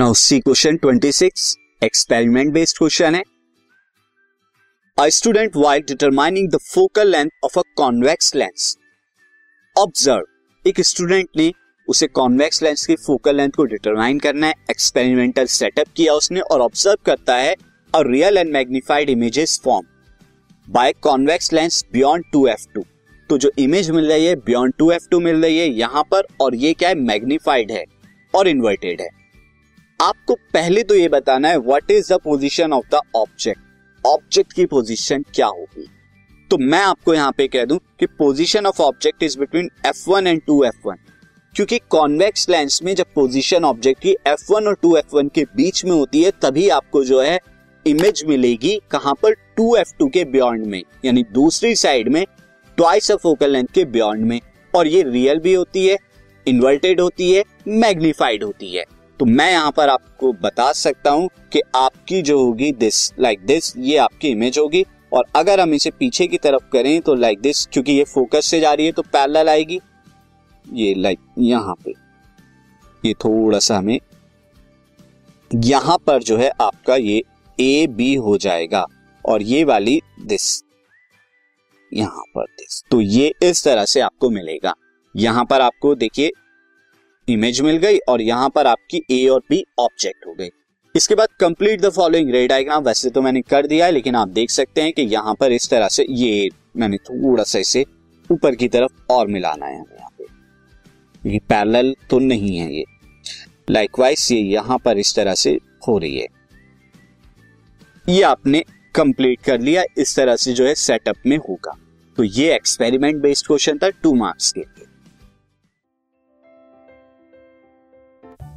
Now C question 26 experiment based question है। A student while determining the focal length of a convex lens observe एक student ने उसे convex lens की focal length को determine करना है एक्सपेरिमेंटल सेटअप किया उसने और ऑब्ज़र्व करता है a real and magnified images form by convex lens beyond two F two तो जो इमेज मिल रही है बियॉन्ड टू एफ़ टू मिल रही है, यहाँ पर, और ये क्या है मैग्नीफाइड है, और इन्वर्टेड है। आपको पहले तो ये बताना है what is the position of the object object की पोजीशन क्या होगी? तो मैं आपको यहाँ पे कह दूँ कि position of object is between F1 and 2F1 क्योंकि कॉन्वेक्स लेंस में जब पोजीशन ऑब्जेक्ट की F1 और 2F1 के बीच में होती है, तभी आपको जो है इमेज मिलेगी कहाँ पर? 2F2 के बियॉन्ड में, यानी दूसरी साइड में ट्वाइस ऑफ़ फोकल लेंथ के बियॉन्ड में. और ये रियल भी होती है इन्वर्टेड होती है मैग्निफाइड होती है. तो मैं यहाँ पर आपको बता सकता हूँ कि आपकी जो होगी दिस लाइक दिस ये आपकी इमेज होगी। और अगर हम इसे पीछे की तरफ़ करें तो लाइक दिस क्योंकि ये फोकस से जा रही है तो पैरेलल आएगी। ये लाइक यहाँ पे। ये थोड़ा सा हमें यहाँ पर जो है आपका ये ए बी हो जाएगा। और ये वाली दिस यहाँ पर दिस तो ये इस तरह से आपको मिलेगा। यहाँ पर आपको देखिए इमेज मिल गई और यहाँ पर आपकी ए और बी ऑब्जेक्ट हो गई। इसके बाद complete the following ray diagram वैसे तो मैंने कर दिया है, लेकिन आप देख सकते हैं कि यहाँ पर इस तरह से ये मैंने थोड़ा सा इसे ऊपर की तरफ़ और मिलाना है हमें यहाँ पे। ये पैरेलल तो नहीं है ये। लाइकवाइज ये यहाँ पर इस तरह से हो रही है। ये आपने कंप्लीट कर लिया, इस तरह से जो है सेटअप में होगा। तो ये एक्सपेरिमेंट बेस्ड क्वेश्चन था टू मार्क्स के लिए।